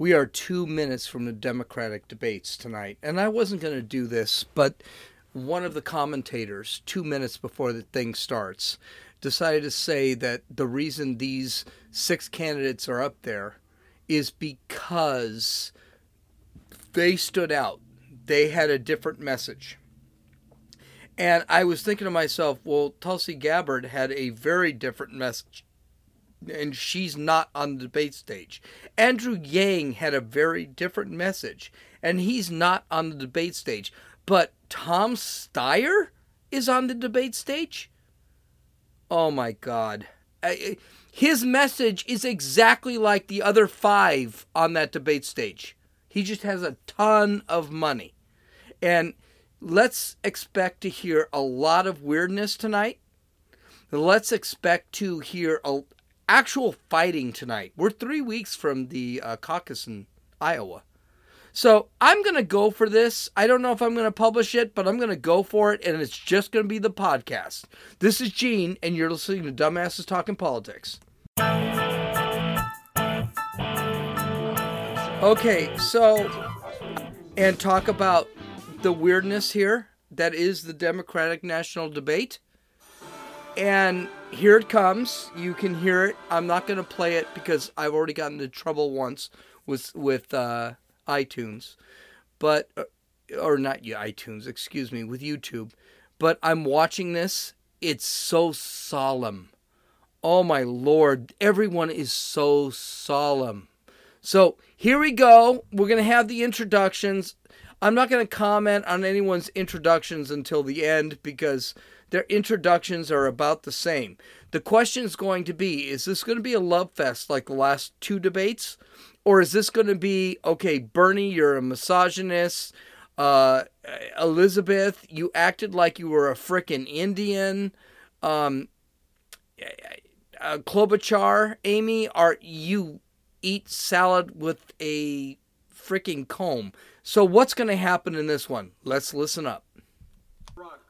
We are two minutes from the Democratic debates tonight, and I wasn't going to do this, but one of the commentators, two minutes before the thing starts, decided to say that the reason these six candidates are up there is because they stood out. They had a different message. And I was thinking to myself, well, Tulsi Gabbard had a very different message and she's not on the debate stage. Andrew Yang had a very different message, and he's not on the debate stage. But Tom Steyer is on the debate stage? Oh my God. His message is exactly like the other five on that debate stage. He just has a ton of money. And let's expect to hear a lot of weirdness tonight. Let's expect to hear a, actual fighting tonight. We're three weeks from the uh, caucus in Iowa. So I'm going to go for this. I don't know if I'm going to publish it, but I'm going to go for it, and it's just going to be the podcast. This is Gene, and you're listening to Dumbasses Talking Politics. Okay, so, and talk about the weirdness here that is the Democratic National Debate. And here it comes. You can hear it. I'm not to play it because I've already gotten into trouble once with with uh, iTunes, but uh, or not iTunes, excuse me, with YouTube. But I'm watching this. It's so solemn. Oh my lord, everyone is so solemn. So here we go. We're to have the introductions. I'm not going to comment on anyone's introductions until the end because their introductions are about the same. The question is going to be is this going to be a love fest like the last two debates? Or is this going to be, okay, Bernie, you're a misogynist. Uh, Elizabeth, you acted like you were a frickin' Indian. Um, uh, Klobuchar, Amy, are you eat salad with a freaking comb? So what's going to happen in this one? Let's listen up.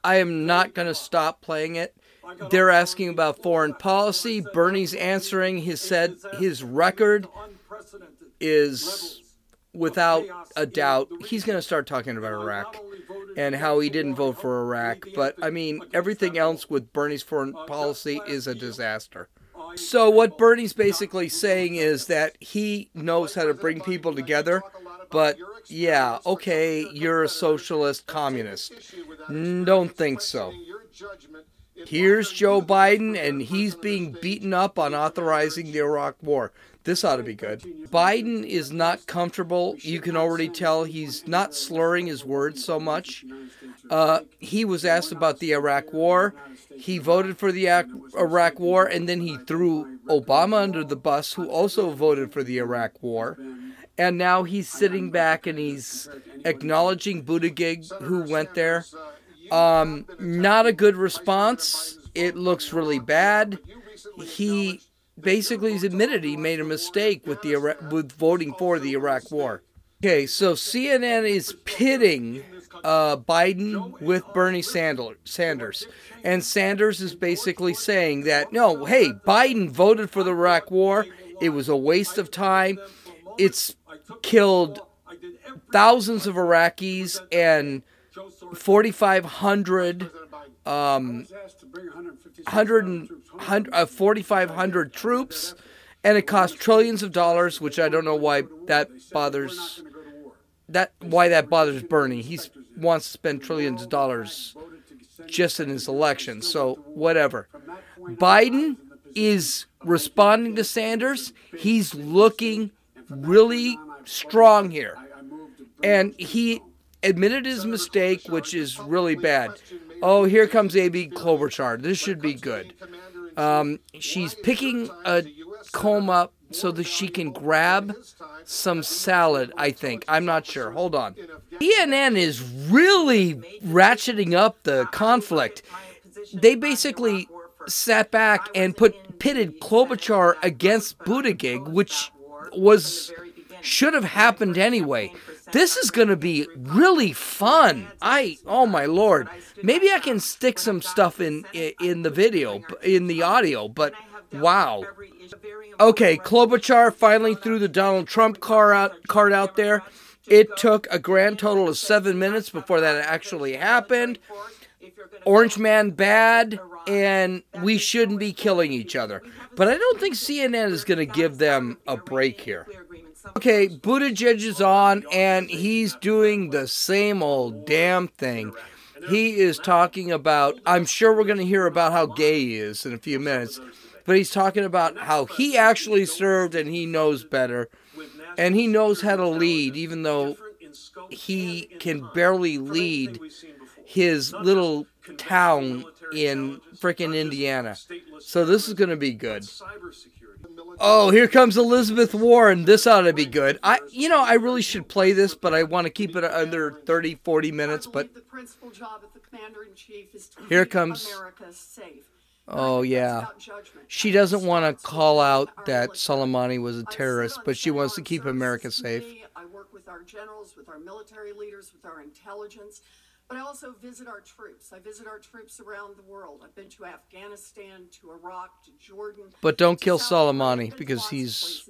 I am not going to stop playing it. They're asking about foreign policy. Bernie's answering. He said his record is without a doubt. He's going to start talking about Iraq and how he didn't vote for Iraq. But I mean, everything else with Bernie's foreign policy is a disaster. So, what Bernie's basically saying is that he knows how to bring people together but yeah, okay, you're a socialist communist. Don't think so. Here's Joe Biden, and he's being beaten up on authorizing the Iraq War. This ought to be good. Biden is not comfortable. You can already tell he's not slurring his words so much. Uh, he was asked about the Iraq War. He voted for the Iraq War, and then he threw Obama under the bus, who also voted for the Iraq War and now he's sitting back and he's acknowledging Buttigieg, who went there. Um, not a good response. It looks really bad. He basically has admitted he made a mistake with the with voting for the Iraq War. Okay, so CNN is pitting uh, Biden with Bernie Sanders, and Sanders is basically saying that no, hey, Biden voted for the Iraq War. It was a waste of time. It's killed thousands of Iraqis and 4,500 um, 100, 100, uh, 4,500 troops, and it cost trillions of dollars, which I don't know why that bothers that why that bothers Bernie. He wants to spend trillions of dollars just in his election, so whatever. Biden is responding to Sanders. He's looking really strong here. And he admitted his mistake, which is really bad. Oh, here comes Amy Klobuchar. This should be good. Um, she's picking a comb up so that she can grab some salad, I think. I'm not sure. Hold on. CNN is really ratcheting up the conflict. They basically sat back and put pitted Klobuchar against Buttigieg, which was should have happened anyway. This is going to be really fun. I oh my lord. Maybe I can stick some stuff in in the video in the audio, but Wow. Okay, Klobuchar finally threw the Donald Trump car out, card out there. It took a grand total of seven minutes before that actually happened. Orange Man bad, and we shouldn't be killing each other. But I don't think CNN is going to give them a break here. Okay, Buttigieg is on, and he's doing the same old damn thing. He is talking about, I'm sure we're going to hear about how gay he is in a few minutes, but he's talking about how he actually served and he knows better. And he knows how to lead, even though he can barely lead his little town in frickin' Indiana. So this is going to be good. Oh, here comes Elizabeth Warren. This ought to be good. I you know, I really should play this, but I want to keep it under 30 40 minutes, but Here comes Oh yeah. She doesn't want to call out that Soleimani was a terrorist, but she wants to keep America safe. I work with our generals, with our military leaders, with our intelligence. But I also visit our troops. I visit our troops around the world. I've been to Afghanistan, to Iraq, to Jordan. But don't kill Soleimani because he's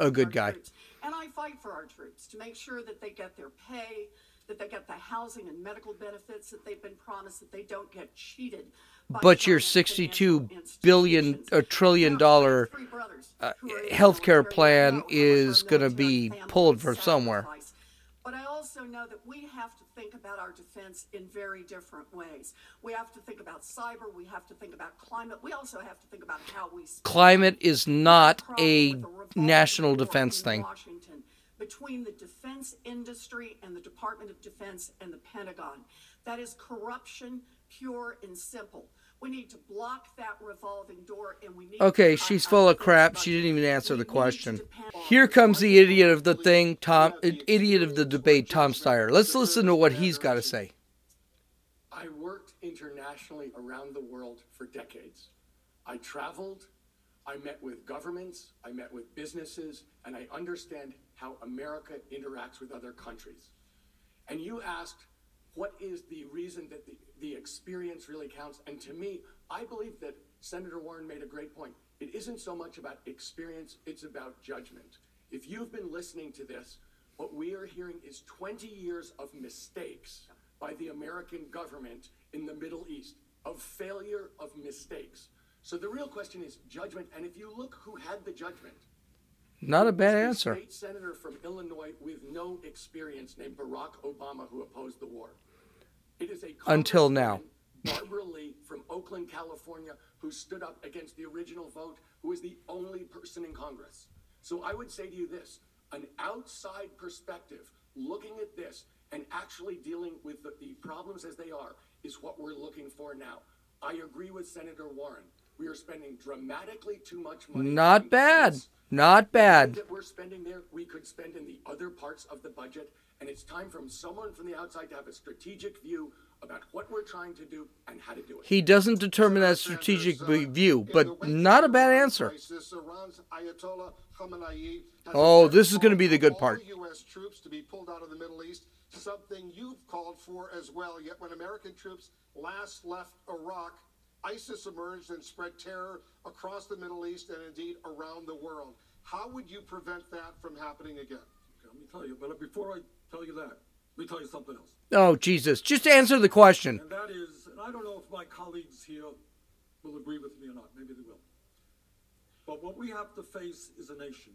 a good guy. Troops. And I fight for our troops to make sure that they get their pay, that they get the housing and medical benefits that they've been promised, that they don't get cheated. But your 62 billion, a trillion dollar uh, healthcare plan is going to be pulled from somewhere. But I also know that we have to think about our defense in very different ways. We have to think about cyber. We have to think about climate. We also have to think about how we. Climate is not a national defense thing. Washington, between the defense industry and the Department of Defense and the Pentagon, that is corruption, pure and simple. We need to block that revolving door and we need Okay, she's full of crap. She didn't even answer the question. Here comes the idiot of the thing, Tom idiot of the debate, Tom Steyer. Let's listen to what he's got to say. I worked internationally around the world for decades. I traveled, I met with governments, I met with businesses, and I understand how America interacts with other countries. And you asked what is the reason that the, the experience really counts? And to me, I believe that Senator Warren made a great point. It isn't so much about experience, it's about judgment. If you've been listening to this, what we are hearing is 20 years of mistakes by the American government in the Middle East, of failure, of mistakes. So the real question is judgment. And if you look who had the judgment, not a bad answer. State senator from Illinois with no experience named Barack Obama who opposed the war. It is a until now. Barbara Lee from Oakland, California, who stood up against the original vote, who is the only person in Congress. So I would say to you this an outside perspective, looking at this and actually dealing with the, the problems as they are, is what we're looking for now. I agree with Senator Warren. We are spending dramatically too much money. Not bad. Not bad. That we're spending there, we could spend in the other parts of the budget and it's time for someone from the outside to have a strategic view about what we're trying to do and how to do it. He doesn't determine that strategic uh, view, but not a bad answer. Oh, this is going to be the good part. U.S. troops to be pulled out of the Middle East, something you've called for as well. Yet when American troops last left Iraq, ISIS emerged and spread terror across the Middle East and indeed around the world. How would you prevent that from happening again? Okay, let me tell you, but before I tell you that. Let me tell you something else. Oh, Jesus. Just answer the question. And that is, and I don't know if my colleagues here will agree with me or not. Maybe they will. But what we have to face as a nation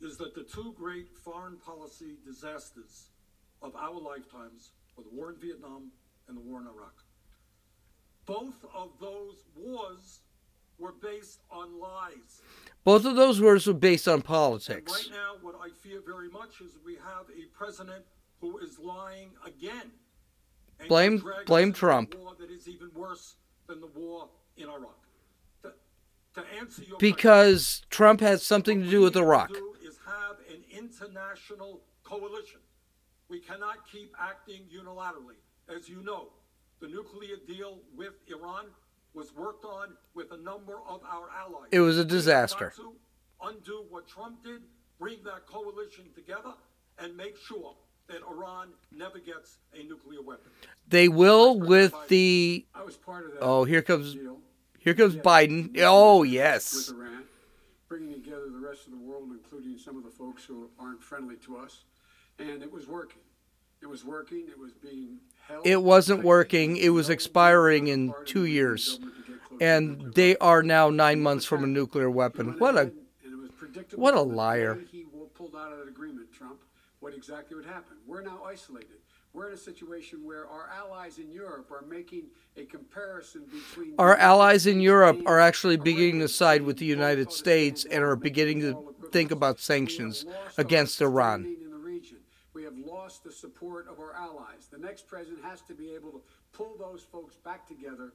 is that the two great foreign policy disasters of our lifetimes were the war in Vietnam and the war in Iraq. Both of those wars were based on lies. Both of those words were based on politics. And right now, what I fear very much is we have a president who is lying again. blame blame Trump. war that is even worse than the war in Iraq. To, to answer your because question, Trump has something to do with Iraq. Do is have an international coalition. We cannot keep acting unilaterally. As you know, the nuclear deal with Iran was worked on with a number of our allies. It was a disaster. To undo what Trump did, bring that coalition together, and make sure that Iran never gets a nuclear weapon. They will with the. I was part of that. Oh, here comes. Deal. Here comes Biden. Oh, yes. with Iran, bringing together the rest of the world, including some of the folks who aren't friendly to us. And it was working. It was working. It was being. It wasn't working. It was expiring in two years. And they are now nine months from a nuclear weapon. What a. And it was predictable what a liar. He pulled out of that agreement, Trump, what exactly would happen. We're now isolated. We're in a situation where our allies in Europe are making a comparison between Our allies in Europe are actually beginning to side with the United States and are beginning to think about sanctions We have lost our against Iran. standing In the region. We have lost the support of our allies. The next president has to be able to pull those folks back together,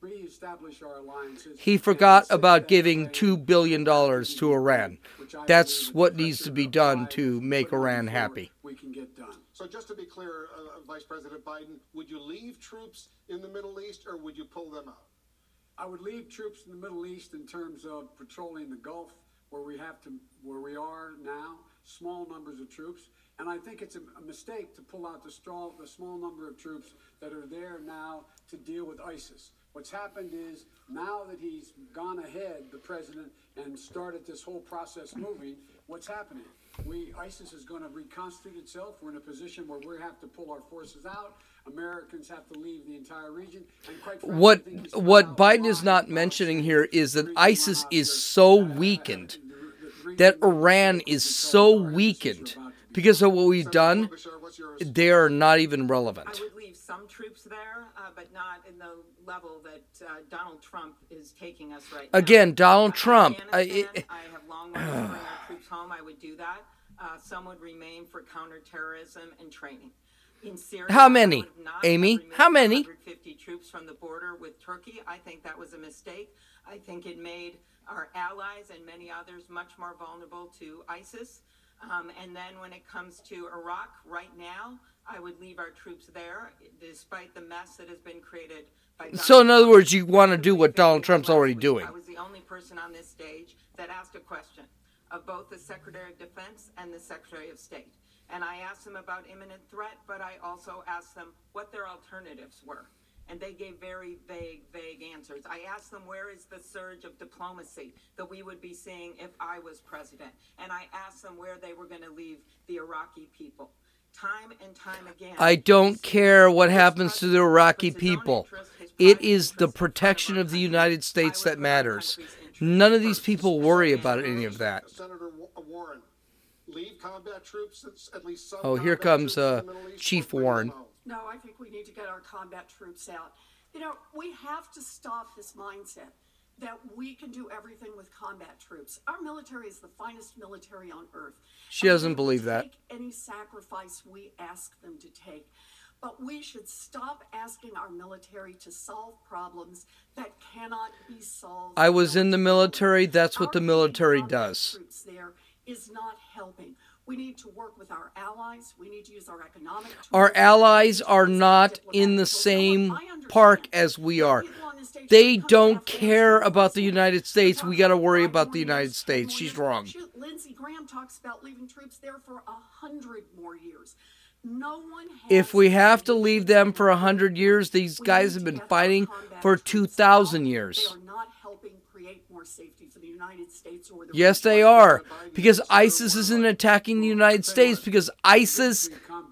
reestablish our alliances. He forgot about giving $2 billion to Iran. That's what needs to be done to make Iran happy. We can get done. So just to be clear, uh, Vice President Biden, would you leave troops in the Middle East or would you pull them out? I would leave troops in the Middle East in terms of patrolling the Gulf, where we have to, where we are now, small numbers of troops. And I think it's a, a mistake to pull out the small, the small number of troops that are there now to deal with ISIS. What's happened is now that he's gone ahead, the president, and started this whole process moving, what's happening? We ISIS is going to reconstitute itself. We're in a position where we have to pull our forces out. Americans have to leave the entire region. And quite frankly, What I think he's what Biden is not mentioning here is that ISIS is so weakened that Iran is so weakened because of what we've done. Bashar, what's your They are not even relevant. Some troops there, uh, but not in the level that uh, Donald Trump is taking us right now. Again, Donald Trump, I- it- I have long wanted to bring our troops home. I would do that. Uh, some would remain for counterterrorism and training. In Syria, How many, would not have Amy? How many? 150 troops from the border with Turkey. I think that was a mistake. I think it made our allies and many others much more vulnerable to ISIS. Um, and then when it comes to Iraq, right now, I would leave our troops there, despite the mess that has been created by. So in other words, you wanna do what Donald Trump's already doing. I was the only person on this stage that asked a question of both the Secretary of Defense and the Secretary of State. And I asked them about imminent threat, but I also asked them what their alternatives were. And they gave very vague, vague answers. I asked them where is the surge of diplomacy that we would be seeing if I was president. And I asked them where they were going to leave the Iraqi people. Time and time again. I don't care what happens to the Iraqi puts his own people. interest, his It private is the protection of the. United States that matters. None of these people worry about any of that. Senator Warren, leave combat troops, at- at least some. Oh, here comes, uh, the Middle East, Chief or bring them Warren. No, I think we need to get our combat troops out. You know, we have to stop this mindset that we can do everything with combat troops. Our military is the finest military on earth. She And doesn't believe that. Any sacrifice we ask them to take. But we should stop asking our military to solve problems that cannot be solved. I was in the military. That's what Our the military does. Troops there is not helping. We need to work with our allies. We need to use our economic tools. Our allies to are not in the same Now, look, I understand park as we are. people on this stage They to don't care about the United States. We gotta worry about the United States. She's wrong. Lindsey Graham talks about leaving troops there for a hundred more years. No one has If we have to leave them for a hundred years, these guys have been fighting for two thousand years. They are not helping create more safety United States or the Yes, they are. Because ISIS isn't attacking the United States because ISIS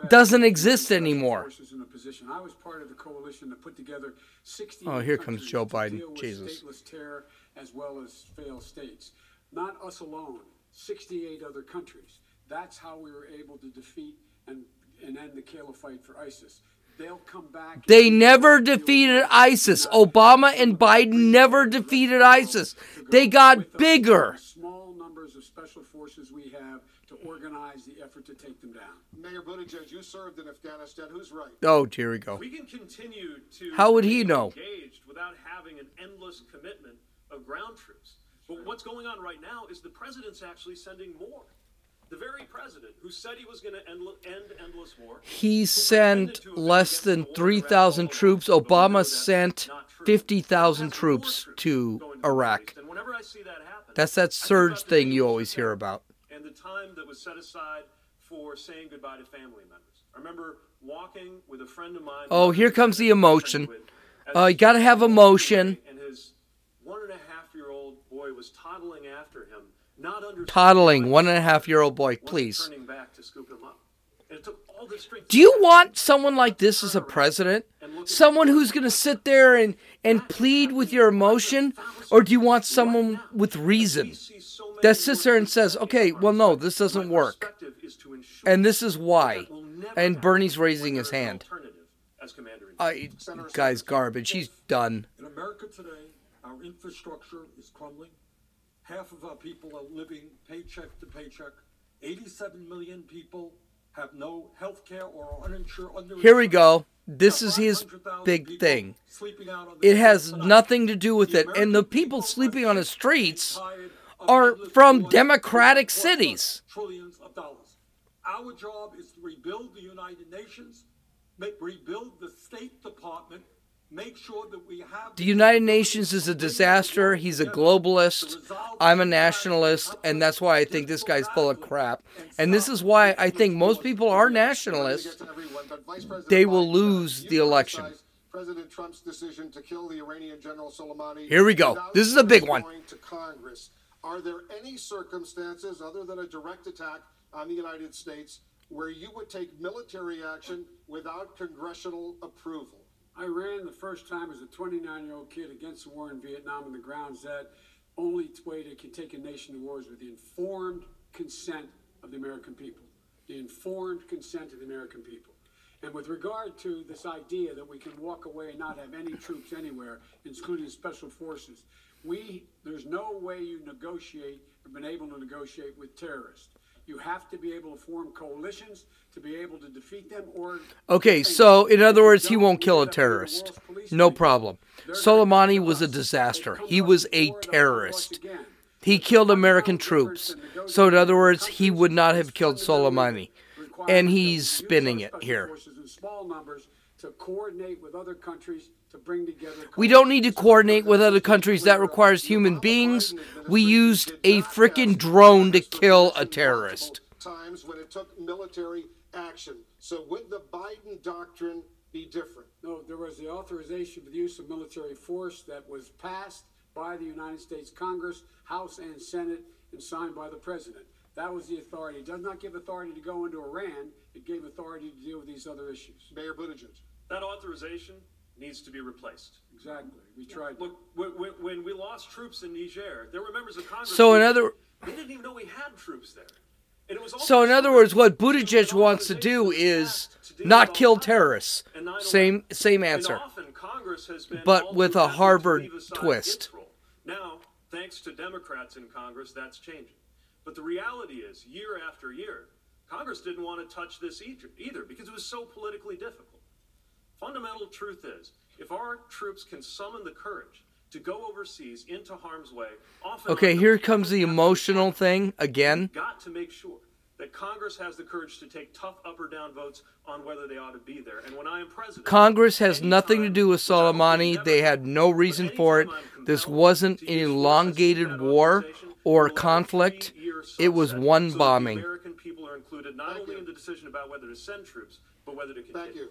doesn't exist anymore. Forces in a position. I was part of the coalition that put together 60 Oh, here comes Joe Biden. Jesus. stateless terror as well as failed states. Not us alone. 68 other countries. That's how we were able to defeat and, and end the caliphate for ISIS. They'll come back. They and never defeated. ISIS. Obama and Biden never defeated ISIS. They got bigger. Small numbers of special forces we have to organize the effort to take them down. Mayor Buttigieg, you served in Afghanistan. Who's right? Oh, here we go. We can continue to How would he know? engaged without having an endless commitment of ground troops. But what's going on right now is the president's actually sending more. The very president who said he was going to end, end endless war. He sent pretended to have been less than the war in Iraq 3,000 troops. but we know Obama sent 50,000 troops troops to Iraq. And whenever I see that happen, That's that surge thing you always hear about. And the time that was set aside for saying goodbye to family members. I remember walking with a friend of mine. Oh, here comes the emotion. Uh, you gotta have emotion. And his one and a half year old boy was toddling after him, Toddling, one and a half year old boy, please. turning back to scoop him up. And it took all this strength. Do you want someone like this as a president? Someone who's going to sit there and, and plead with your emotion? Or do you want someone with reason that sits there and says, okay, well, no, this doesn't work. perspective is to ensure And this is why. that we'll never And Bernie's raising his hand. I, guy's garbage. He's done. In America today, our infrastructure is crumbling. Half of our people are living paycheck to paycheck. 87 million people have no health care or are uninsured. Here we go. This is his big thing. It has nothing to do with it. And the people sleeping on the streets are from democratic cities. Trillions of dollars. Our job is to rebuild the United Nations, make, rebuild the State Department, make sure that we have The United Nations is a disaster. He's a globalist. I'm a nationalist. And that's why I think this guy's full of crap. And this is why I think most people are nationalists. They will lose the election. President Trump's decision to kill the Iranian General Soleimani. Here we go. This is a big one. To Congress. Are there any circumstances other than a direct attack on the United States where you would take military action without congressional approval? I ran the first time as a 29 year old kid against the war in Vietnam on the grounds that only way to can take a nation to war is with the informed consent of the American people. The informed consent of the American people. And with regard to this idea that we can walk away and not have any troops anywhere, including special forces, we there's no way you negotiate or been able to negotiate with terrorists. You have to be able to form coalitions to be able to defeat them or Okay, so in other words, he won't kill a terrorist. No problem. Soleimani was a disaster. He was a terrorist. He killed American troops. So in other words, he would not have killed Soleimani. And he's spinning it here. small numbers to coordinate with other countries to bring together We don't need to coordinate with other countries. That requires human beings. We used a freaking drone to kill a terrorist. Times when it took military action. So would the Biden doctrine be different? No, there was the authorization for the use of military force that was passed by the United States Congress, House, and Senate, and signed by the President. That was the authority. It does not give authority to go into Iran. It gave authority to deal with these other issues. Mayor Buttigieg. That authorization needs to be replaced. Exactly. We tried. Look, when, when, when we lost troops in Niger, there were members of Congress. So in other they didn't even know we had troops there. And it was so in other words, what Buttigieg wants to do is not kill terrorists. Same same answer. Congress has been But with a Harvard twist. Now, thanks to Democrats in Congress, that's changing. But the reality is, year after year, Congress didn't want to touch this either, either because it was so politically difficult. Fundamental truth is, if our troops can summon the courage to go overseas into harm's way, often Okay, here comes the emotional thing again. got to make sure that Congress has the courage to take tough up or down votes on whether they ought to be there. And when I am president, Congress has nothing to do with Soleimani. They had no reason for it. This wasn't an elongated war or conflict. It was one so that the bombing. American people are included not only in the decision about whether to send troops, but whether to continue. Thank you.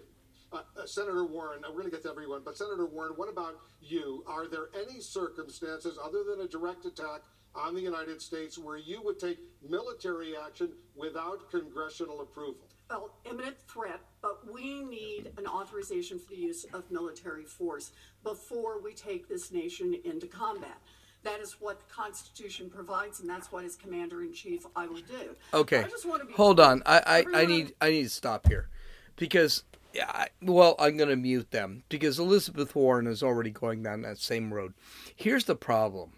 Uh, uh, Senator Warren, we're going to get to everyone, but Senator Warren, what about you? Are there any circumstances other than a direct attack on the United States where you would take military action without congressional approval? Well, imminent threat, but we need an authorization for the use of military force before we take this nation into combat. That is what the Constitution provides, and that's what as Commander in Chief I will do. Okay, I just want to be hold on. I, I, I need I need to stop here because yeah, I, well I'm gonna mute them because Elizabeth Warren is already going down that same road. Here's the problem.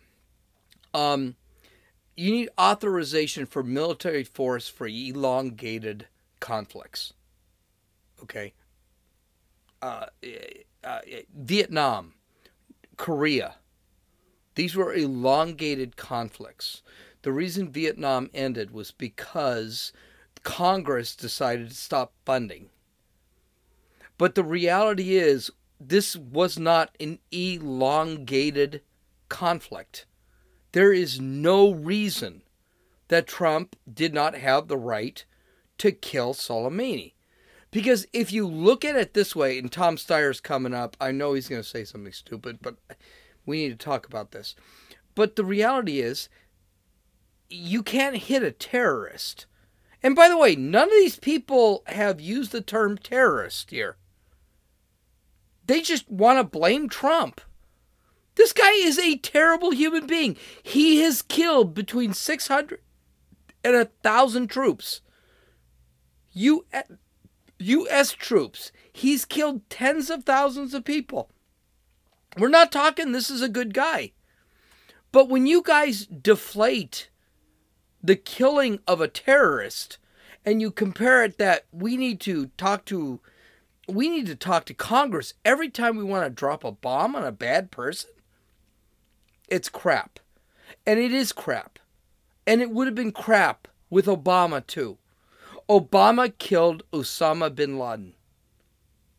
Um, you need authorization for military force for elongated conflicts. Okay. Uh, uh, Vietnam, Korea. These were elongated conflicts. The reason Vietnam ended was because Congress decided to stop funding. But the reality is, this was not an elongated conflict. There is no reason that Trump did not have the right to kill Soleimani. Because if you look at it this way, and Tom Steyer's coming up, I know he's going to say something stupid, but We need to talk about this. But the reality is, you can't hit a terrorist. And by the way, none of these people have used the term terrorist here. They just want to blame Trump. This guy is a terrible human being. He has killed between 600 and 1,000 troops. U- U.S. troops. He's killed tens of thousands of people. We're not talking this is a good guy. But when you guys deflate the killing of a terrorist and you compare it that we need to talk to we need to talk to Congress every time we want to drop a bomb on a bad person, it's crap. And it is crap. And it would have been crap with Obama too. Obama killed Osama bin Laden.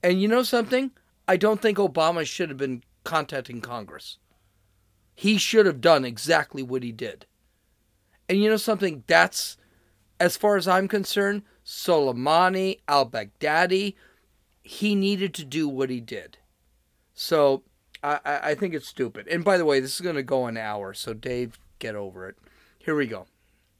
And you know something? I don't think Obama should have been contacting Congress. He should have done exactly what he did. And you know something? That's, as far as I'm concerned, Soleimani, al Baghdadi, he needed to do what he did. So I, I think it's stupid. And by the way, this is going to go an hour, so Dave, get over it. Here we go.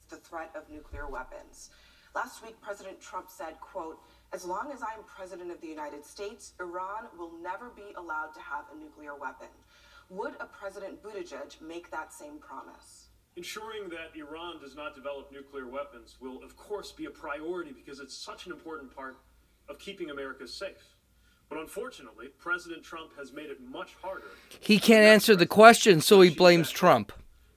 The threat of nuclear weapons. Last week, President Trump said, quote, as long as I am president of the United States, Iran will never be allowed to have a nuclear weapon. Would a President Buttigieg make that same promise? Ensuring that Iran does not develop nuclear weapons will, of course, be a priority because it's such an important part of keeping America safe. But unfortunately, President Trump has made it much harder. He can't answer the question, so he blames Trump.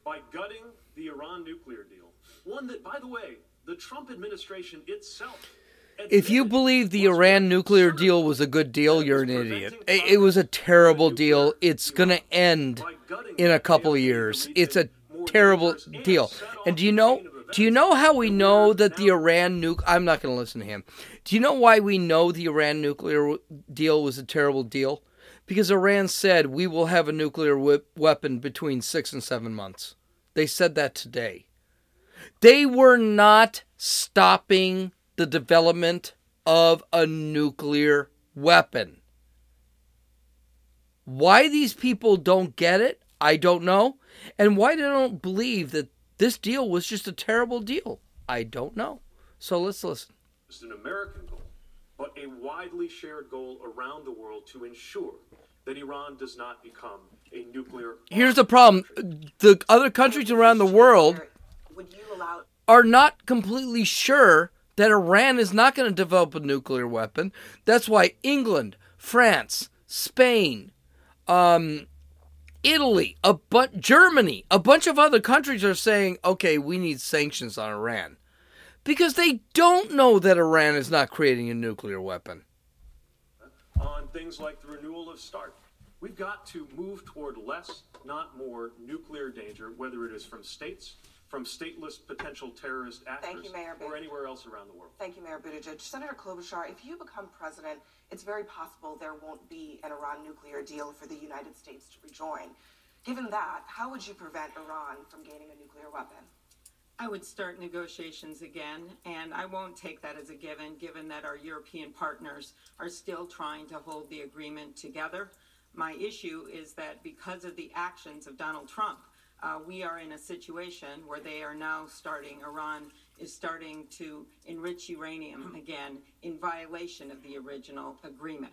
By gutting the Iran nuclear deal, one that, by the way, the Trump administration itself. If you believe the Iran nuclear deal was a good deal, you're an idiot. It was a terrible deal. It's going to end in a couple of years. It's a terrible deal. And do you know? Do you know how we know that the Iran nuke? I'm not going to listen to him. Do you know why we know the Iran nuclear deal was a terrible deal? Because Iran said we will have a nuclear weapon between six and seven months. They said that today. They were not stopping the development of a nuclear weapon. Why these people don't get it, I don't know. And why they don't believe that this deal was just a terrible deal, I don't know. So let's listen. It's an American goal, but a widely shared goal around the world to ensure that Iran does not become a nuclear. Here's the problem the other countries around the world are not completely sure that Iran is not going to develop a nuclear weapon. That's why England, France, Spain, um, Italy, a bu- Germany, a bunch of other countries are saying, okay, we need sanctions on Iran. Because they don't know that Iran is not creating a nuclear weapon. On things like the renewal of START, we've got to move toward less, not more, nuclear danger, whether it is from states, from stateless potential terrorist actors, you, Mayor or anywhere else around the world. Thank you, Mayor Buttigieg. Senator Klobuchar, if you become president, it's very possible there won't be an Iran nuclear deal for the United States to rejoin. Given that, how would you prevent Iran from gaining a nuclear weapon? I would start negotiations again, and I won't take that as a given, given that our European partners are still trying to hold the agreement together. My issue is that because of the actions of Donald Trump, uh, we are in a situation where they are now starting, Iran is starting to enrich uranium again in violation of the original agreement.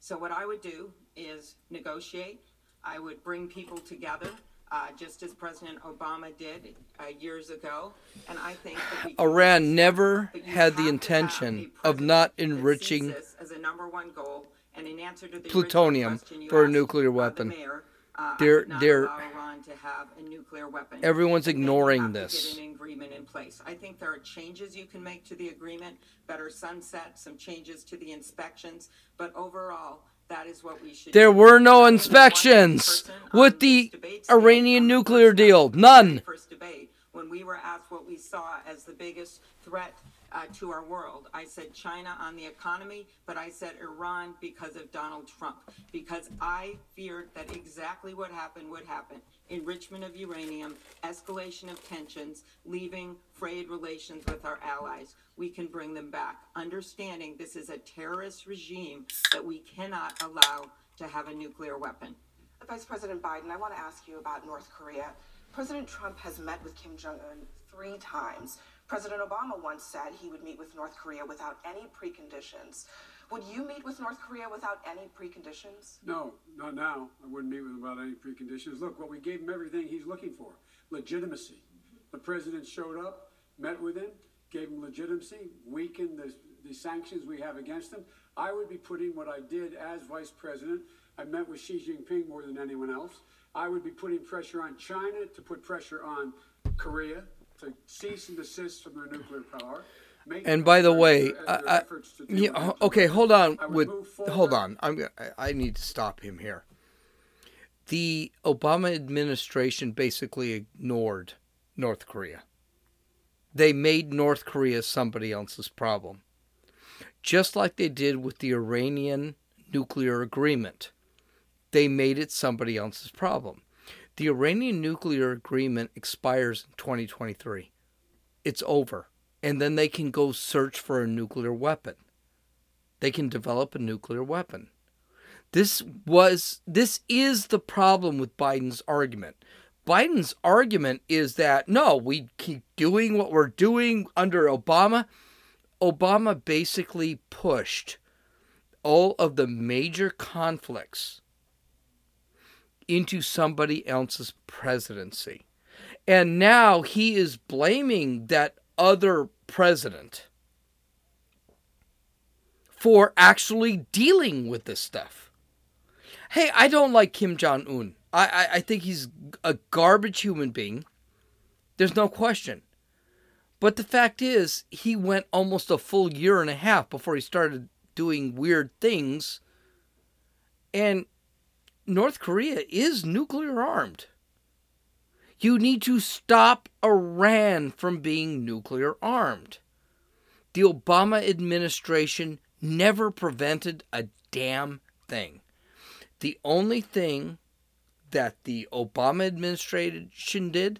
So, what I would do is negotiate. I would bring people together, uh, just as President Obama did uh, years ago. And I think Iran never had the intention of not enriching as a number one goal. And in answer to the plutonium for a nuclear weapon. Mayor, uh, they're they're Iran to have a nuclear weapon. Everyone's ignoring this. To get an agreement in place. I think there are changes you can make to the agreement, better sunset, some changes to the inspections, but overall. That is what we should there do. were no inspections with the Iranian nuclear deal. None. First debate, when we were asked what we saw as the biggest threat uh, to our world. I said China on the economy, but I said Iran because of Donald Trump, because I feared that exactly what happened would happen enrichment of uranium, escalation of tensions, leaving frayed relations with our allies. We can bring them back, understanding this is a terrorist regime that we cannot allow to have a nuclear weapon. Vice President Biden, I want to ask you about North Korea. President Trump has met with Kim Jong un three times. President Obama once said he would meet with North Korea without any preconditions. Would you meet with North Korea without any preconditions? No, not now. I wouldn't meet with him without any preconditions. Look, what we gave him everything he's looking for legitimacy. The president showed up, met with him, gave him legitimacy, weakened the, the sanctions we have against him. I would be putting what I did as vice president. I met with Xi Jinping more than anyone else. I would be putting pressure on China to put pressure on Korea to cease and desist from their nuclear power. And by the way, I, I, efforts to do yeah, okay, hold on I with hold on. I'm I- I need to stop him here. The Obama administration basically ignored North Korea. They made North Korea somebody else's problem. Just like they did with the Iranian nuclear agreement. They made it somebody else's problem. The Iranian nuclear agreement expires in 2023. It's over. And then they can go search for a nuclear weapon. They can develop a nuclear weapon. This was this is the problem with Biden's argument. Biden's argument is that no, we keep doing what we're doing under Obama. Obama basically pushed all of the major conflicts into somebody else's presidency. And now he is blaming that other president for actually dealing with this stuff. Hey, I don't like Kim Jong Un. I, I, I think he's a garbage human being. There's no question. But the fact is, he went almost a full year and a half before he started doing weird things. And North Korea is nuclear armed. You need to stop Iran from being nuclear armed. The Obama administration never prevented a damn thing. The only thing that the Obama administration did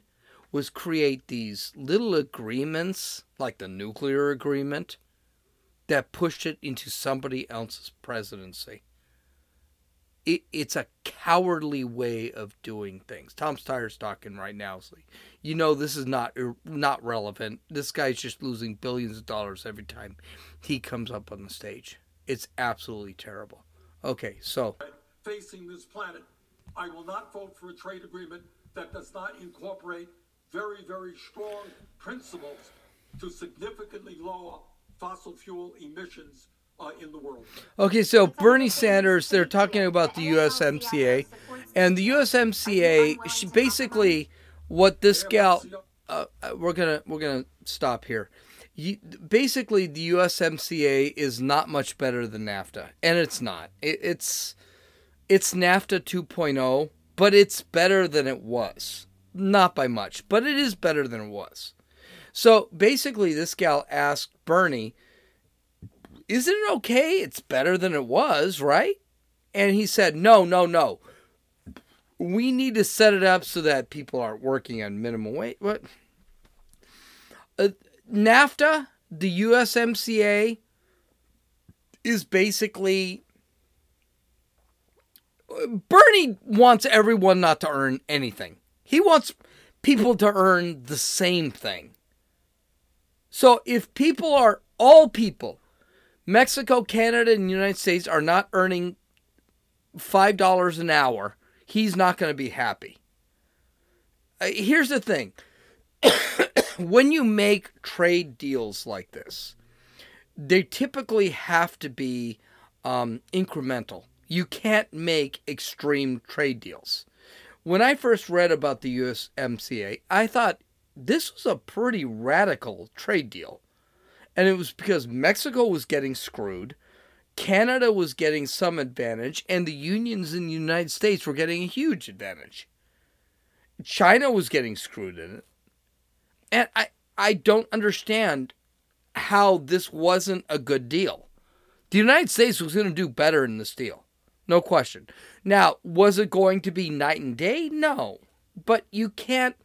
was create these little agreements, like the nuclear agreement, that pushed it into somebody else's presidency. It, it's a cowardly way of doing things. Tom Steyer's talking right now. So you know this is not uh, not relevant. This guy's just losing billions of dollars every time he comes up on the stage. It's absolutely terrible. Okay, so facing this planet. I will not vote for a trade agreement that does not incorporate very, very strong principles to significantly lower fossil fuel emissions uh, in the world. Okay, so Bernie Sanders, they're talking about the USMCA, and the USMCA, she basically, what this gal, uh, uh, we're gonna we're gonna stop here. Basically, the USMCA is not much better than NAFTA, and it's not. It, it's it's NAFTA 2.0, but it's better than it was. Not by much, but it is better than it was. So basically, this gal asked Bernie isn't it okay? It's better than it was, right? And he said, no, no, no. We need to set it up so that people aren't working on minimum wage. What? Uh, NAFTA, the USMCA, is basically. Bernie wants everyone not to earn anything. He wants people to earn the same thing. So if people are, all people, Mexico, Canada, and the United States are not earning $5 an hour, he's not going to be happy. Uh, here's the thing when you make trade deals like this, they typically have to be um, incremental. You can't make extreme trade deals. When I first read about the USMCA, I thought this was a pretty radical trade deal. And it was because Mexico was getting screwed, Canada was getting some advantage, and the unions in the United States were getting a huge advantage. China was getting screwed in it. And I, I don't understand how this wasn't a good deal. The United States was going to do better in this deal. No question. Now, was it going to be night and day? No. But you can't.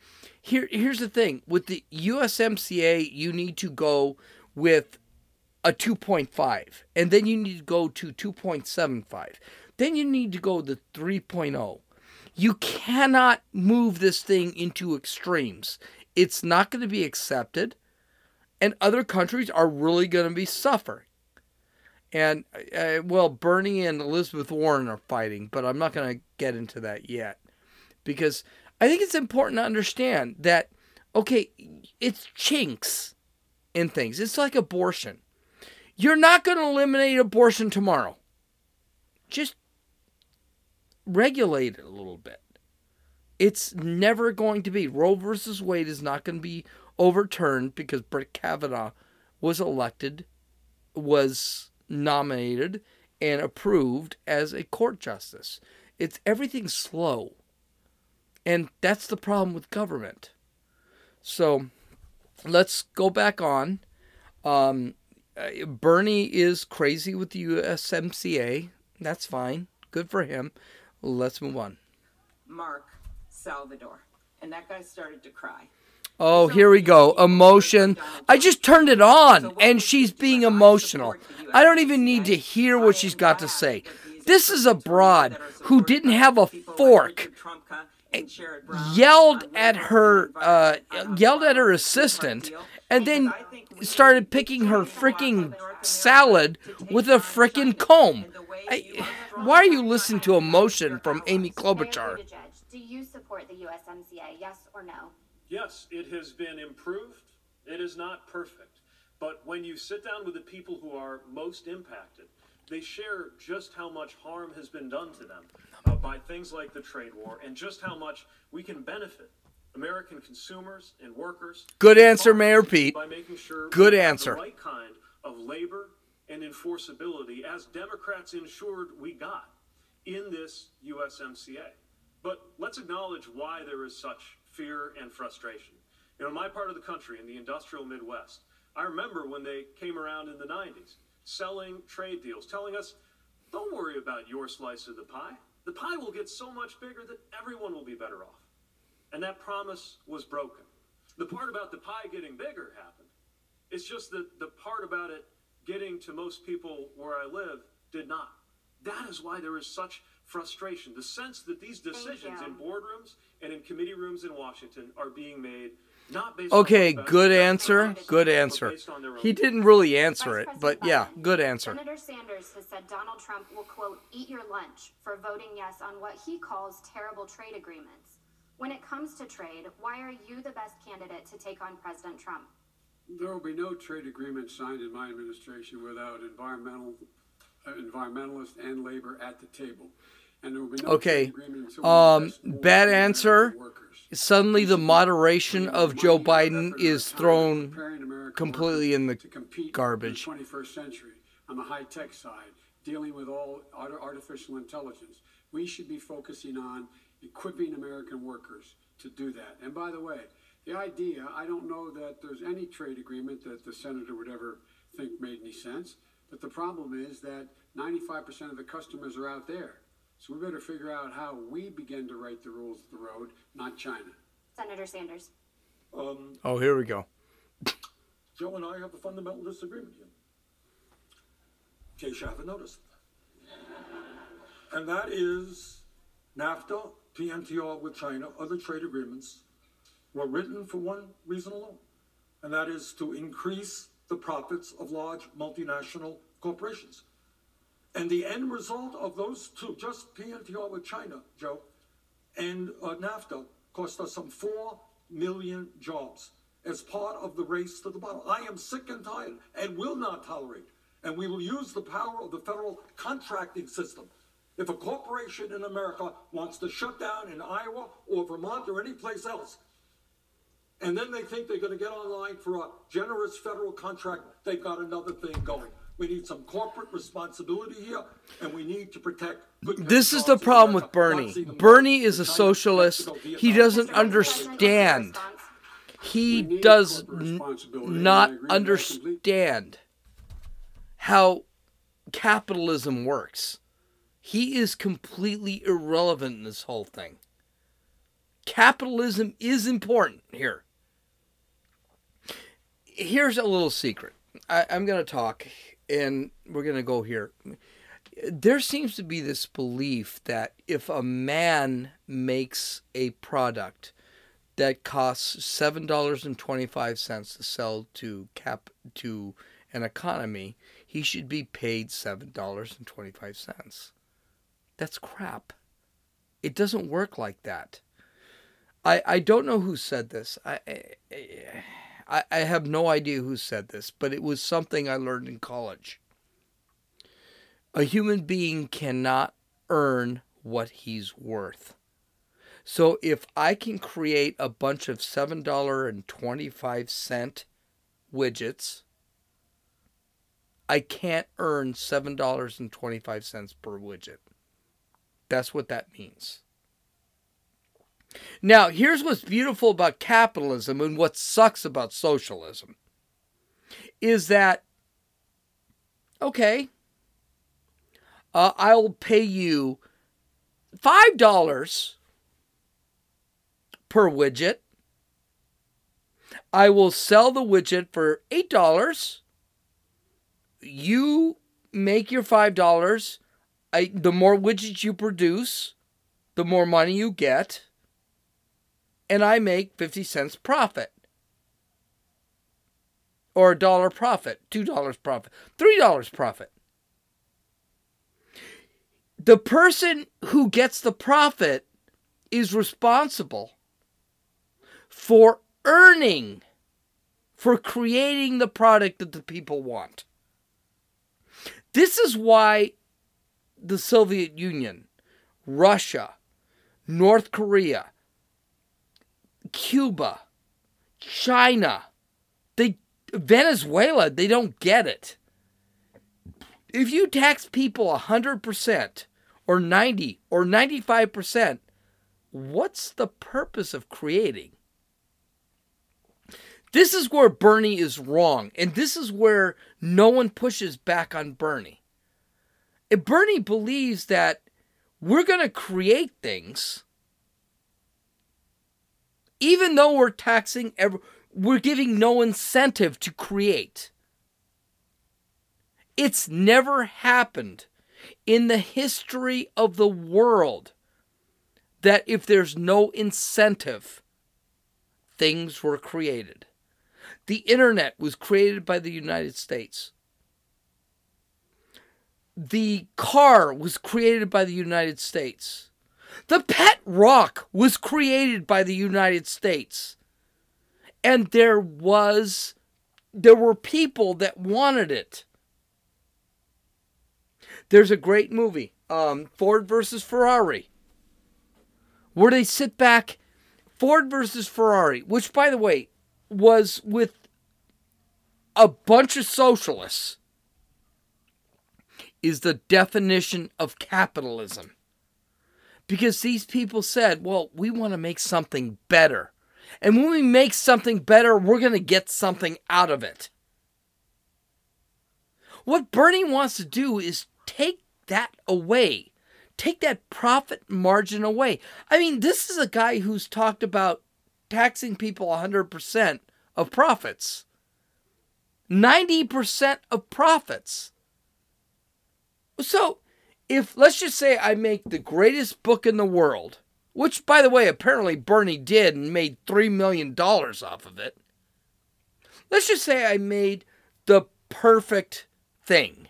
Here, here's the thing with the USMCA, you need to go with a 2.5, and then you need to go to 2.75. Then you need to go to 3.0. You cannot move this thing into extremes. It's not going to be accepted, and other countries are really going to be suffering. And uh, well, Bernie and Elizabeth Warren are fighting, but I'm not going to get into that yet because I think it's important to understand that okay, it's chinks in things. It's like abortion. You're not going to eliminate abortion tomorrow. Just regulate it a little bit. It's never going to be. Roe versus Wade is not going to be overturned because Brett Kavanaugh was elected, was nominated, and approved as a court justice. It's everything's slow. And that's the problem with government. So let's go back on. Um, uh, Bernie is crazy with the USMCA. That's fine. Good for him. Let's move on. Mark Salvador. And that guy started to cry. Oh, here we go. Emotion. I just turned it on and she's being emotional. I don't even need to hear what she's got to say. This is a broad who didn't have a fork yelled at her uh, yelled at her assistant and then started picking her freaking salad with a freaking comb. I, why are you listening to emotion from Amy Klobuchar? Do you support the USMCA? Yes or no? Yes, it has been improved. It is not perfect. But when you sit down with the people who are most impacted, they share just how much harm has been done to them uh, by things like the trade war and just how much we can benefit American consumers and workers. Good answer, Mayor Pete. By making sure Good we have answer. The right kind of labor and enforceability as Democrats ensured we got in this USMCA. But let's acknowledge why there is such fear and frustration. You know, in my part of the country, in the industrial Midwest, I remember when they came around in the 90s selling trade deals, telling us, don't worry about your slice of the pie. The pie will get so much bigger that everyone will be better off. And that promise was broken. The part about the pie getting bigger happened. It's just that the part about it getting to most people where I live did not. That is why there is such frustration. The sense that these decisions in boardrooms and in committee rooms in Washington are being made Okay, good answer. Good answer. He didn't really answer it, but yeah, good answer. Senator Sanders has said Donald Trump will, quote, eat your lunch for voting yes on what he calls terrible trade agreements. When it comes to trade, why are you the best candidate to take on President Trump? There will be no trade agreement signed in my administration without environmental, uh, environmentalists and labor at the table. And there will be no Okay. trade agreement until we Um, bad answer. Suddenly, the moderation of Joe Biden is thrown completely in the garbage. 21st century, on the high tech side, dealing with all artificial intelligence, we should be focusing on equipping American workers to do that. And by the way, the idea, I don't know that there's any trade agreement that the senator would ever think made any sense. But the problem is that 95% of the customers are out there. So we better figure out how we begin to write the rules of the road, not China. Senator Sanders. Um, Oh, here we go. Joe and I have a fundamental disagreement here. In case you haven't noticed. And that is NAFTA, PNTR with China, other trade agreements were written for one reason alone, and that is to increase the profits of large multinational corporations. And the end result of those two, just PNTR with China, Joe, and uh, NAFTA, cost us some 4 million jobs as part of the race to the bottom. I am sick and tired and will not tolerate. And we will use the power of the federal contracting system. If a corporation in America wants to shut down in Iowa or Vermont or any place else, and then they think they're going to get online for a generous federal contract, they've got another thing going. We need some corporate responsibility here, and we need to protect. This is the problem with Bernie. not see them Bernie is a socialist. He doesn't understand. He does n- responsibility, and I not agree with that completely. understand how capitalism works. He is completely irrelevant in this whole thing. Capitalism is important here. Here's a little secret. I, I'm going to talk, and we're going to go here. there seems to be this belief that if a man makes a product that costs seven dollars and twenty five cents to sell to cap to an economy, he should be paid seven dollars and twenty five cents. That's crap. It doesn't work like that. I I don't know who said this. I I, I have no idea who said this, but it was something I learned in college. A human being cannot earn what he's worth. So if I can create a bunch of $7.25 widgets, I can't earn $7.25 per widget. That's what that means. Now, here's what's beautiful about capitalism and what sucks about socialism is that, okay, uh, I'll pay you $5 per widget. I will sell the widget for $8. You make your $5. I, the more widgets you produce, the more money you get. And I make 50 cents profit. Or a dollar profit, $2 profit, $3 profit the person who gets the profit is responsible for earning, for creating the product that the people want. This is why the Soviet Union, Russia, North Korea, Cuba, China, they Venezuela, they don't get it. If you tax people 100% or 90 or 95%, what's the purpose of creating? This is where Bernie is wrong, and this is where no one pushes back on Bernie. If Bernie believes that we're going to create things, even though we're taxing, every, we're giving no incentive to create. It's never happened in the history of the world that if there's no incentive, things were created. The internet was created by the United States. The car was created by the United States. The pet rock was created by the United States. And there was there were people that wanted it. There's a great movie, um, Ford versus Ferrari, where they sit back, Ford versus Ferrari, which, by the way, was with a bunch of socialists, is the definition of capitalism. Because these people said, well, we want to make something better. And when we make something better, we're going to get something out of it. What Bernie wants to do is take that away. Take that profit margin away. I mean, this is a guy who's talked about taxing people 100% of profits, 90% of profits. So, if let's just say I make the greatest book in the world, which by the way, apparently Bernie did and made $3 million off of it. Let's just say I made the perfect thing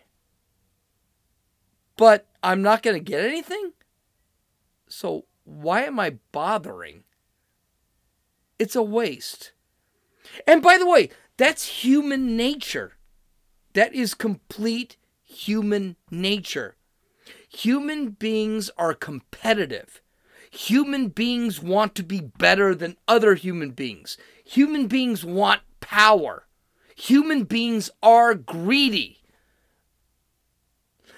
but I'm not going to get anything. So why am I bothering? It's a waste. And by the way, that's human nature. That is complete human nature. Human beings are competitive. Human beings want to be better than other human beings. Human beings want power. Human beings are greedy.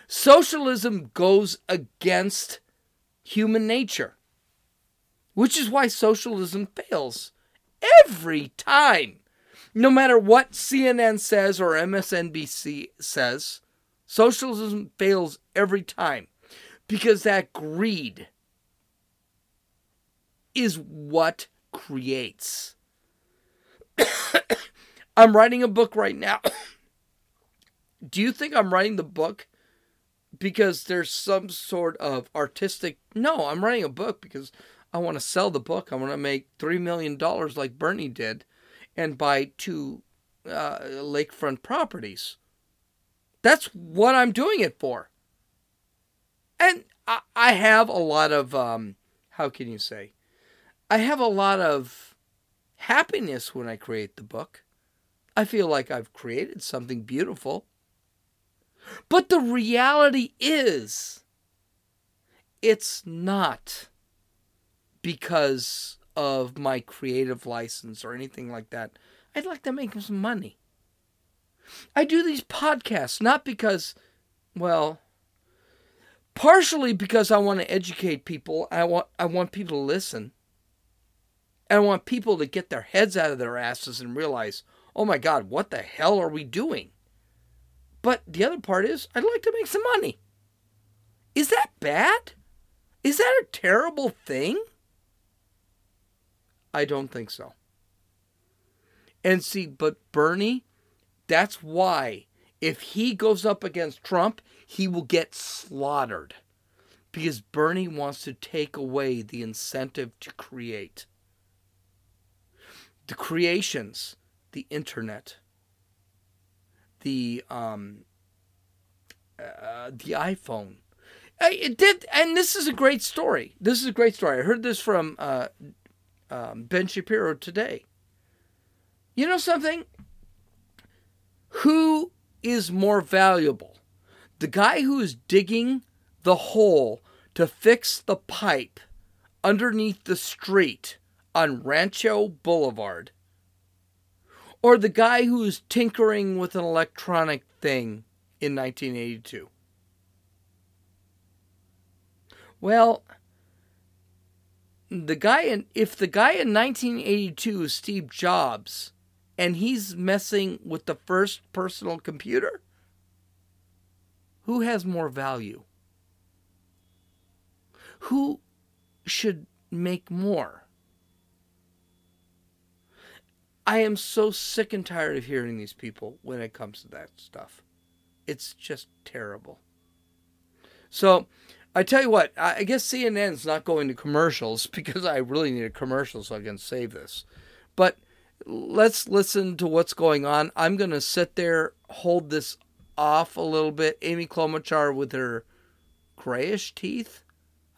Socialism goes against human nature, which is why socialism fails every time. No matter what CNN says or MSNBC says, socialism fails every time because that greed is what creates. I'm writing a book right now. Do you think I'm writing the book because there's some sort of artistic. No, I'm writing a book because I want to sell the book. I want to make $3 million like Bernie did and buy two uh, lakefront properties. That's what I'm doing it for. And I, I have a lot of, um, how can you say? I have a lot of happiness when I create the book. I feel like I've created something beautiful. But the reality is, it's not because of my creative license or anything like that. I'd like to make some money. I do these podcasts not because, well, partially because I want to educate people. I want I want people to listen. And I want people to get their heads out of their asses and realize, oh my God, what the hell are we doing? But the other part is, I'd like to make some money. Is that bad? Is that a terrible thing? I don't think so. And see, but Bernie, that's why if he goes up against Trump, he will get slaughtered. Because Bernie wants to take away the incentive to create. The creations, the internet, the um, uh, the iPhone. It did, and this is a great story. This is a great story. I heard this from uh, um, Ben Shapiro today. You know something? Who is more valuable? The guy who is digging the hole to fix the pipe underneath the street on Rancho Boulevard or the guy who's tinkering with an electronic thing in 1982? Well, the guy in if the guy in 1982 is Steve Jobs and he's messing with the first personal computer, who has more value? Who should make more? I am so sick and tired of hearing these people when it comes to that stuff. It's just terrible. So, I tell you what, I guess CNN's not going to commercials because I really need a commercial so I can save this. But let's listen to what's going on. I'm going to sit there, hold this off a little bit. Amy Klobuchar with her grayish teeth.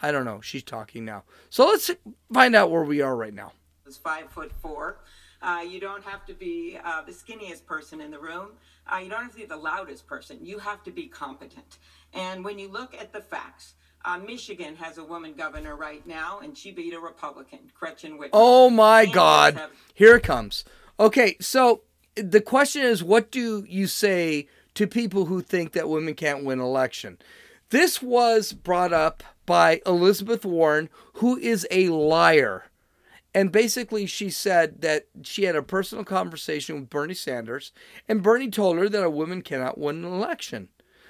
I don't know. She's talking now. So let's find out where we are right now. Is five foot four. Uh, you don't have to be uh, the skinniest person in the room. Uh, you don't have to be the loudest person. You have to be competent. And when you look at the facts, uh, Michigan has a woman governor right now, and she beat a Republican, Gretchen Whitmer. Oh my God! Have- Here it comes. Okay, so the question is, what do you say to people who think that women can't win election? This was brought up by Elizabeth Warren, who is a liar. And basically, she said that she had a personal conversation with Bernie Sanders, and Bernie told her that a woman cannot win an election.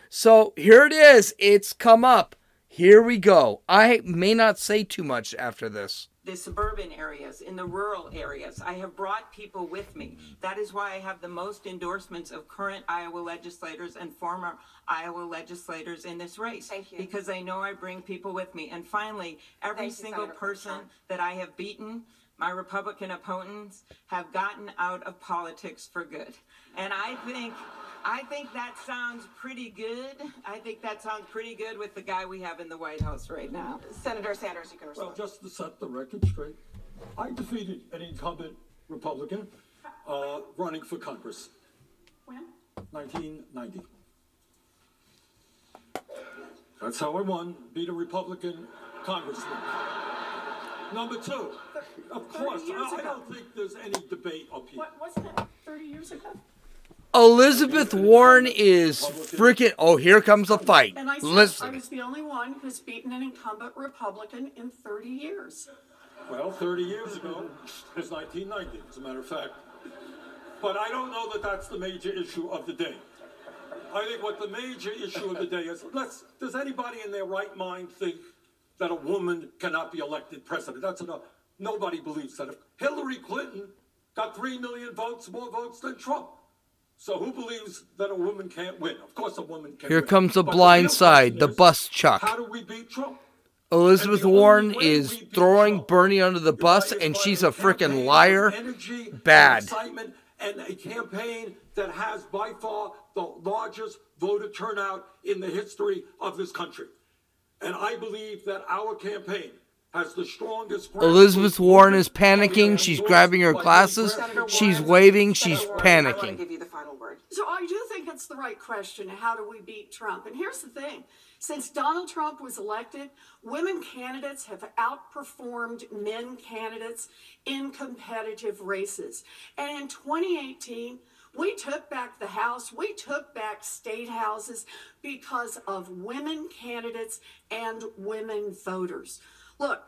So here it is. It's come up. Here we go. I may not say too much after this. The suburban areas, in the rural areas, I have brought people with me. Mm-hmm. That is why I have the most endorsements of current Iowa legislators and former Iowa legislators in this race. Thank you. Because I know I bring people with me. And finally, every Thank you, single Senator person Klobuchar. that I have beaten, my Republican opponents, have gotten out of politics for good. And I think. I think that sounds pretty good. I think that sounds pretty good with the guy we have in the White House right now. Senator Sanders, you can Well, respond. just to set the record straight, I defeated an incumbent Republican uh, running for Congress. When? 1990. That's how I won, beat a Republican congressman. Number two, of course, I, I don't think there's any debate up here. What, wasn't that 30 years ago? Elizabeth Warren is freaking. Oh, here comes a fight. And I said I Listen. was the only one who's beaten an incumbent Republican in 30 years. Well, 30 years ago it was 1990, as a matter of fact. But I don't know that that's the major issue of the day. I think what the major issue of the day is, let's, does anybody in their right mind think that a woman cannot be elected president? That's enough. Nobody believes that. If Hillary Clinton got 3 million votes, more votes than Trump. So who believes that a woman can't win? Of course, a woman can. Here win. comes the But blind real side, question the is, bus chuck. How do we beat Trump? Elizabeth the Warren is throwing Trump Bernie under the bus, is and she's a freaking liar. energy and Bad. excitement, and a campaign that has by far the largest voter turnout in the history of this country. And I believe that our campaign the. Elizabeth Warren is panicking. She's grabbing her glasses. She's waving. She's Senator I panicking. give you the final word. So I do think it's the right question. How do we beat Trump? And here's the thing. Since Donald Trump was elected, women candidates have outperformed men candidates in competitive races. And in 2018, we took back the House, we took back state houses because of women candidates and women voters. Look,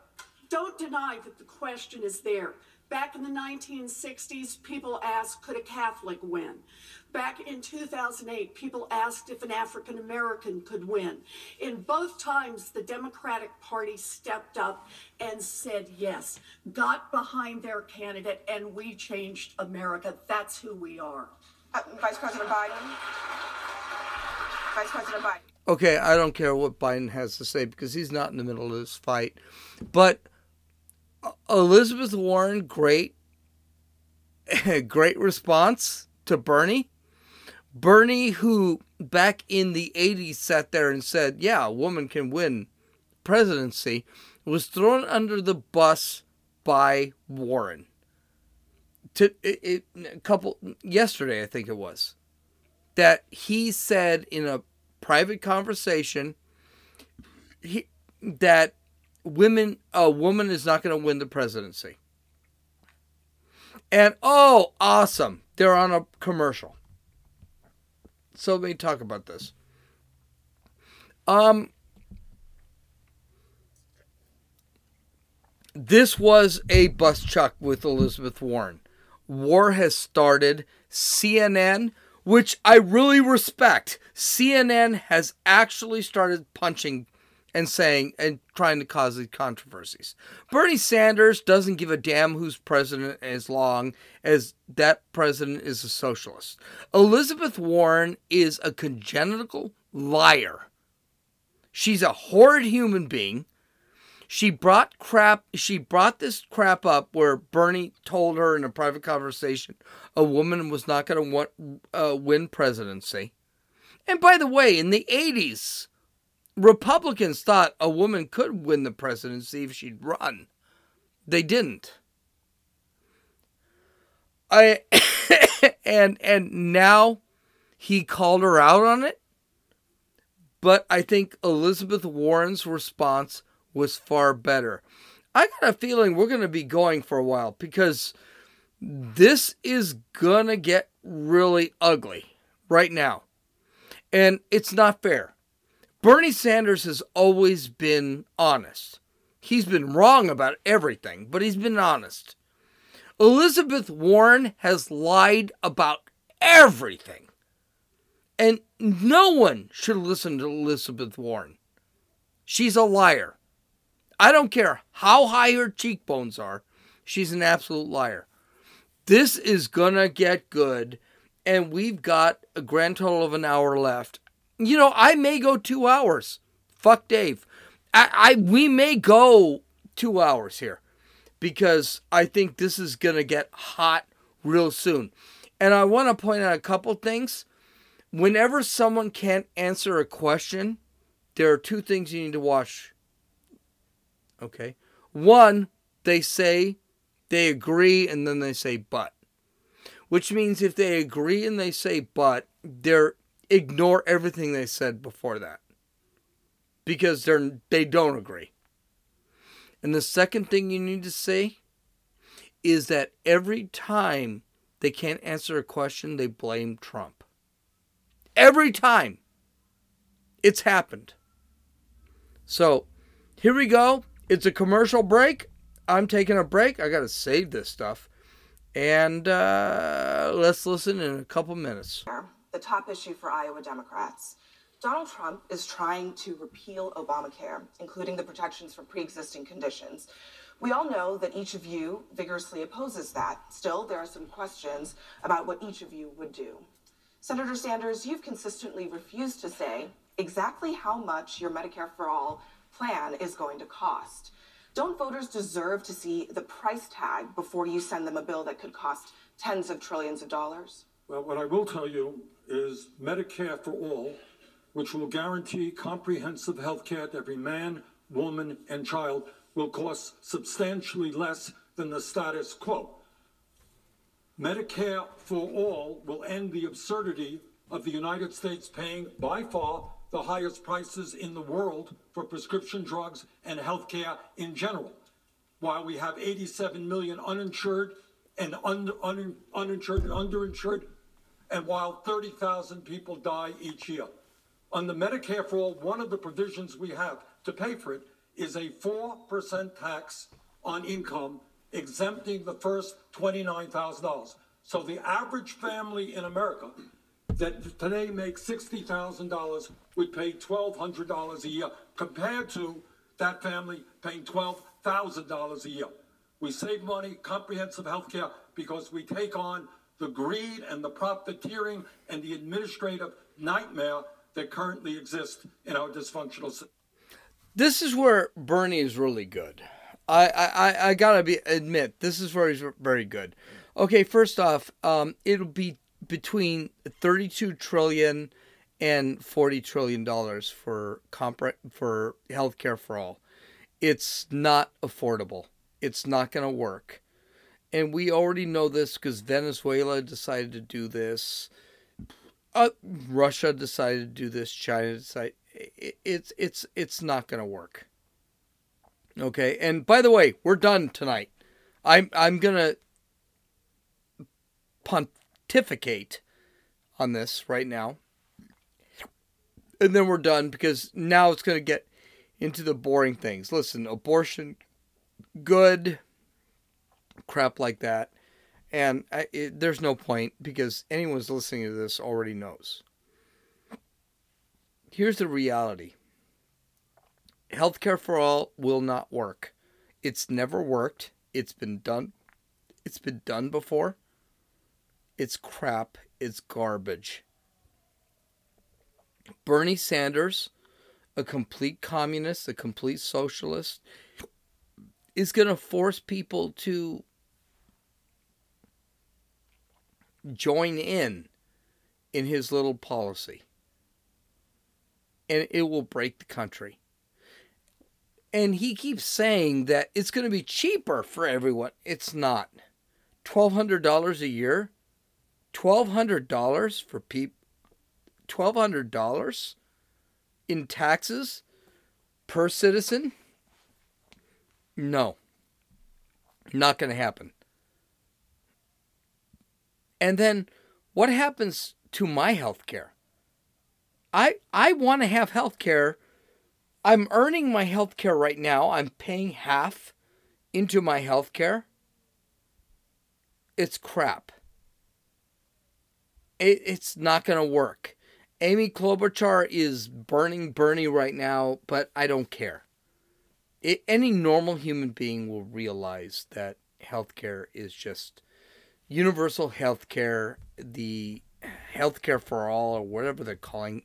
don't deny that the question is there. Back in the 1960s, people asked, could a Catholic win? Back in 2008, people asked if an African American could win. In both times, the Democratic Party stepped up and said yes, got behind their candidate, and we changed America. That's who we are. Uh, Vice President Biden. Vice President Biden. Okay, I don't care what Biden has to say because he's not in the middle of this fight. But uh, Elizabeth Warren, great, great response to Bernie. Bernie, who back in the 80s sat there and said, yeah, a woman can win presidency, was thrown under the bus by Warren. To it, it, a couple yesterday, I think it was, that he said in a private conversation he, that women a woman is not going to win the presidency. And oh, awesome. They're on a commercial. So let me talk about this. Um this was a bus chuck with Elizabeth Warren. War has started. CNN, which I really respect, CNN has actually started punching and saying and trying to cause these controversies. Bernie Sanders doesn't give a damn who's president as long as that president is a socialist. Elizabeth Warren is a congenital liar. She's a horrid human being. She brought crap she brought this crap up where Bernie told her in a private conversation a woman was not going to uh, win presidency. And by the way, in the 80s, Republicans thought a woman could win the presidency if she'd run. They didn't. I and and now he called her out on it. But I think Elizabeth Warren's response was far better. I got a feeling we're going to be going for a while because this is going to get really ugly right now. And it's not fair. Bernie Sanders has always been honest. He's been wrong about everything, but he's been honest. Elizabeth Warren has lied about everything. And no one should listen to Elizabeth Warren. She's a liar. I don't care how high her cheekbones are, she's an absolute liar. This is gonna get good, and we've got a grand total of an hour left. You know, I may go two hours. Fuck Dave. I, I we may go two hours here because I think this is gonna get hot real soon. And I want to point out a couple things. Whenever someone can't answer a question, there are two things you need to watch. Okay. One, they say they agree and then they say but. Which means if they agree and they say but, they're ignore everything they said before that. Because they're they don't agree. And the second thing you need to say is that every time they can't answer a question, they blame Trump. Every time. It's happened. So, here we go. It's a commercial break. I'm taking a break. I got to save this stuff. And uh, let's listen in a couple minutes. The top issue for Iowa Democrats. Donald Trump is trying to repeal Obamacare, including the protections for pre existing conditions. We all know that each of you vigorously opposes that. Still, there are some questions about what each of you would do. Senator Sanders, you've consistently refused to say exactly how much your Medicare for All plan is going to cost. Don't voters deserve to see the price tag before you send them a bill that could cost tens of trillions of dollars? Well, what I will tell you is Medicare for all, which will guarantee comprehensive health care to every man, woman, and child, will cost substantially less than the status quo. Medicare for all will end the absurdity of the United States paying by far the highest prices in the world for prescription drugs and health care in general. While we have 87 million uninsured and un, un, uninsured and underinsured, and while 30,000 people die each year. On the Medicare for All, one of the provisions we have to pay for it is a 4% tax on income, exempting the first $29,000. So the average family in America that today makes $60,000 would pay $1,200 a year compared to that family paying $12,000 a year. We save money, comprehensive health care, because we take on the greed and the profiteering and the administrative nightmare that currently exists in our dysfunctional system. This is where Bernie is really good. I, I, I gotta be admit this is where he's very good. Okay, first off, um, it'll be between 32 trillion and 40 trillion dollars for compre- for healthcare for all. It's not affordable. It's not going to work. And we already know this because Venezuela decided to do this. Uh, Russia decided to do this. China decided it, it's it's it's not going to work. Okay, and by the way, we're done tonight. I'm I'm gonna pontificate on this right now, and then we're done because now it's gonna get into the boring things. Listen, abortion, good crap like that. And I, it, there's no point because anyone's listening to this already knows. Here's the reality healthcare for all will not work. It's never worked. It's been done. It's been done before. It's crap. It's garbage. Bernie Sanders, a complete communist, a complete socialist, is going to force people to join in in his little policy. And it will break the country. And he keeps saying that it's going to be cheaper for everyone. It's not. $1,200 a year? $1,200 for people? $1,200 in taxes per citizen? No. Not going to happen. And then what happens to my health care? I I want to have health care. I'm earning my health care right now. I'm paying half into my health care. It's crap. It, it's not going to work. Amy Klobuchar is burning Bernie right now, but I don't care. It, any normal human being will realize that healthcare is just universal healthcare, the healthcare for all, or whatever they're calling,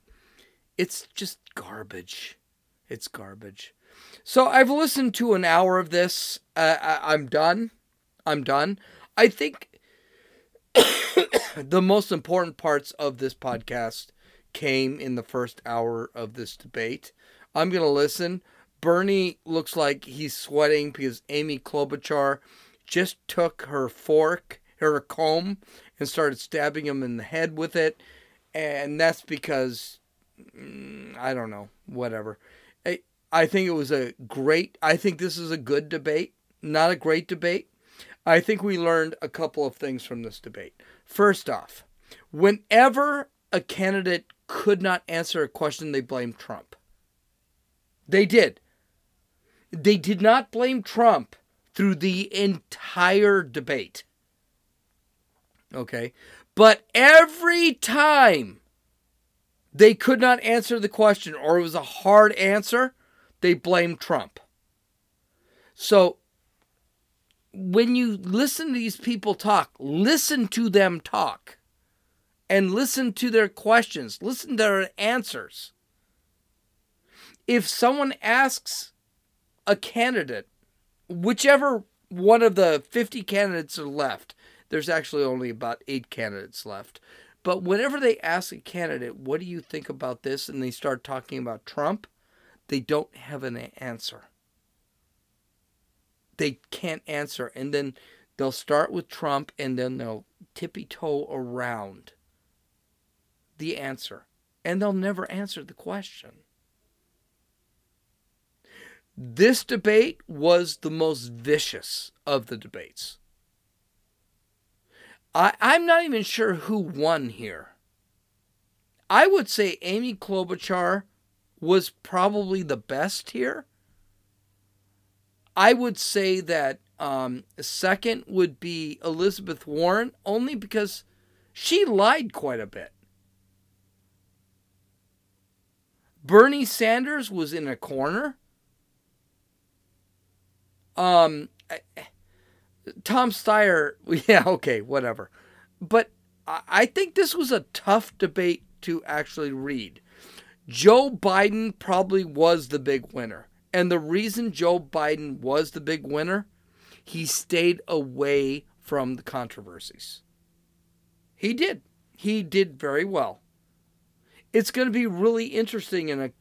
it's just garbage. It's garbage. So I've listened to an hour of this. Uh, I, I'm done. I'm done. I think the most important parts of this podcast came in the first hour of this debate. I'm going to listen. Bernie looks like he's sweating because Amy Klobuchar just took her fork her comb and started stabbing him in the head with it. And that's because, mm, I don't know, whatever. I, I think it was a great, I think this is a good debate, not a great debate. I think we learned a couple of things from this debate. First off, whenever a candidate could not answer a question, they blamed Trump. They did. They did not blame Trump through the entire debate. Okay. But every time they could not answer the question or it was a hard answer, they blamed Trump. So when you listen to these people talk, listen to them talk. And listen to their questions, listen to their answers. If someone asks a candidate, whichever one of the 50 candidates are left, there's actually only about eight candidates left. But whenever they ask a candidate, what do you think about this? And they start talking about Trump, they don't have an answer. They can't answer. And then they'll start with Trump and then they'll tippy toe around the answer. And they'll never answer the question. This debate was the most vicious of the debates. I, I'm not even sure who won here. I would say Amy Klobuchar was probably the best here. I would say that um, second would be Elizabeth Warren, only because she lied quite a bit. Bernie Sanders was in a corner. Um, Tom Steyer, yeah, okay, whatever. But I think this was a tough debate to actually read. Joe Biden probably was the big winner. And the reason Joe Biden was the big winner, he stayed away from the controversies. He did. He did very well. It's going to be really interesting in a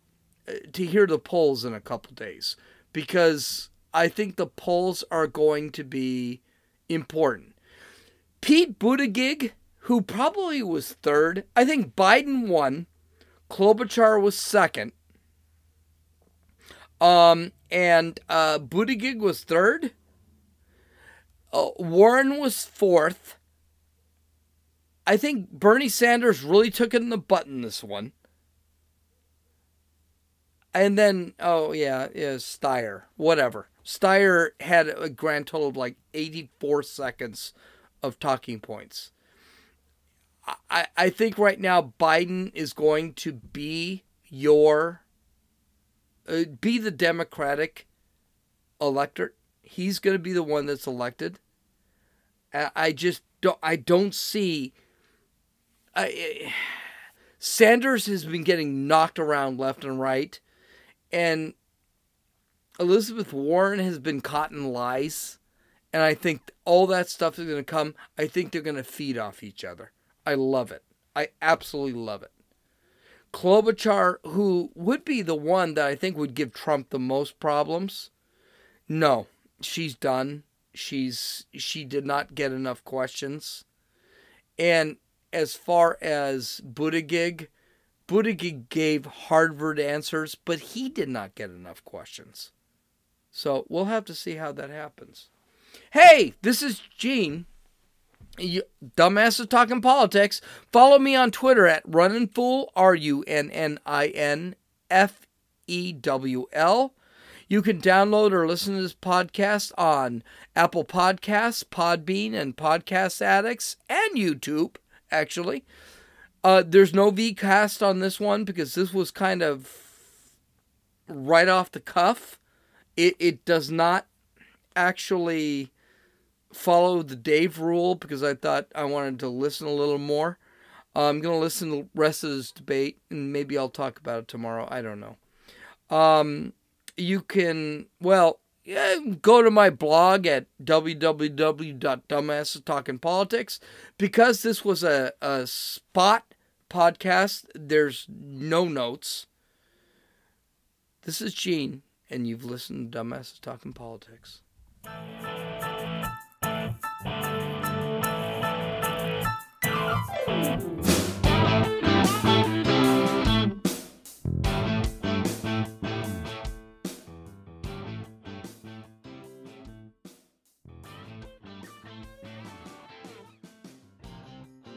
to hear the polls in a couple days because I think the polls are going to be important. Pete Buttigieg, who probably was third, I think Biden won. Klobuchar was second. Um, and uh, Buttigieg was third. Uh, Warren was fourth. I think Bernie Sanders really took it in the butt in this one. And then, oh yeah, yeah, Steyer, whatever. Steyer had a grand total of like 84 seconds of talking points. I, I think right now Biden is going to be your, uh, be the Democratic electorate. He's going to be the one that's elected. I, I just don't, I don't see. Sanders has been getting knocked around left and right. And Elizabeth Warren has been caught in lies. And I think all that stuff is going to come. I think they're going to feed off each other. I love it. I absolutely love it. Klobuchar, who would be the one that I think would give Trump the most problems, no, she's done. She's she did not get enough questions. And as far as Buttigieg, Buttigieg gave Harvard answers, but he did not get enough questions. So we'll have to see how that happens. Hey, this is Gene. You, dumbasses talking politics. Follow me on Twitter at Runnin' Fool, R U N N I N F E W L. You can download or listen to this podcast on Apple Podcasts, Podbean, and Podcast Addicts, and YouTube, actually. Uh, there's no V cast on this one because this was kind of right off the cuff it, it does not actually follow the Dave rule because I thought I wanted to listen a little more. Uh, I'm going to listen to the rest of this debate and maybe I'll talk about it tomorrow. I don't know. Um, you can, well, yeah, go to my blog at www.dumbassestalkingpolitics. Because this was a, a spot podcast, there's no notes. This is Gene and you've listened to Dumbasses Talking Politics.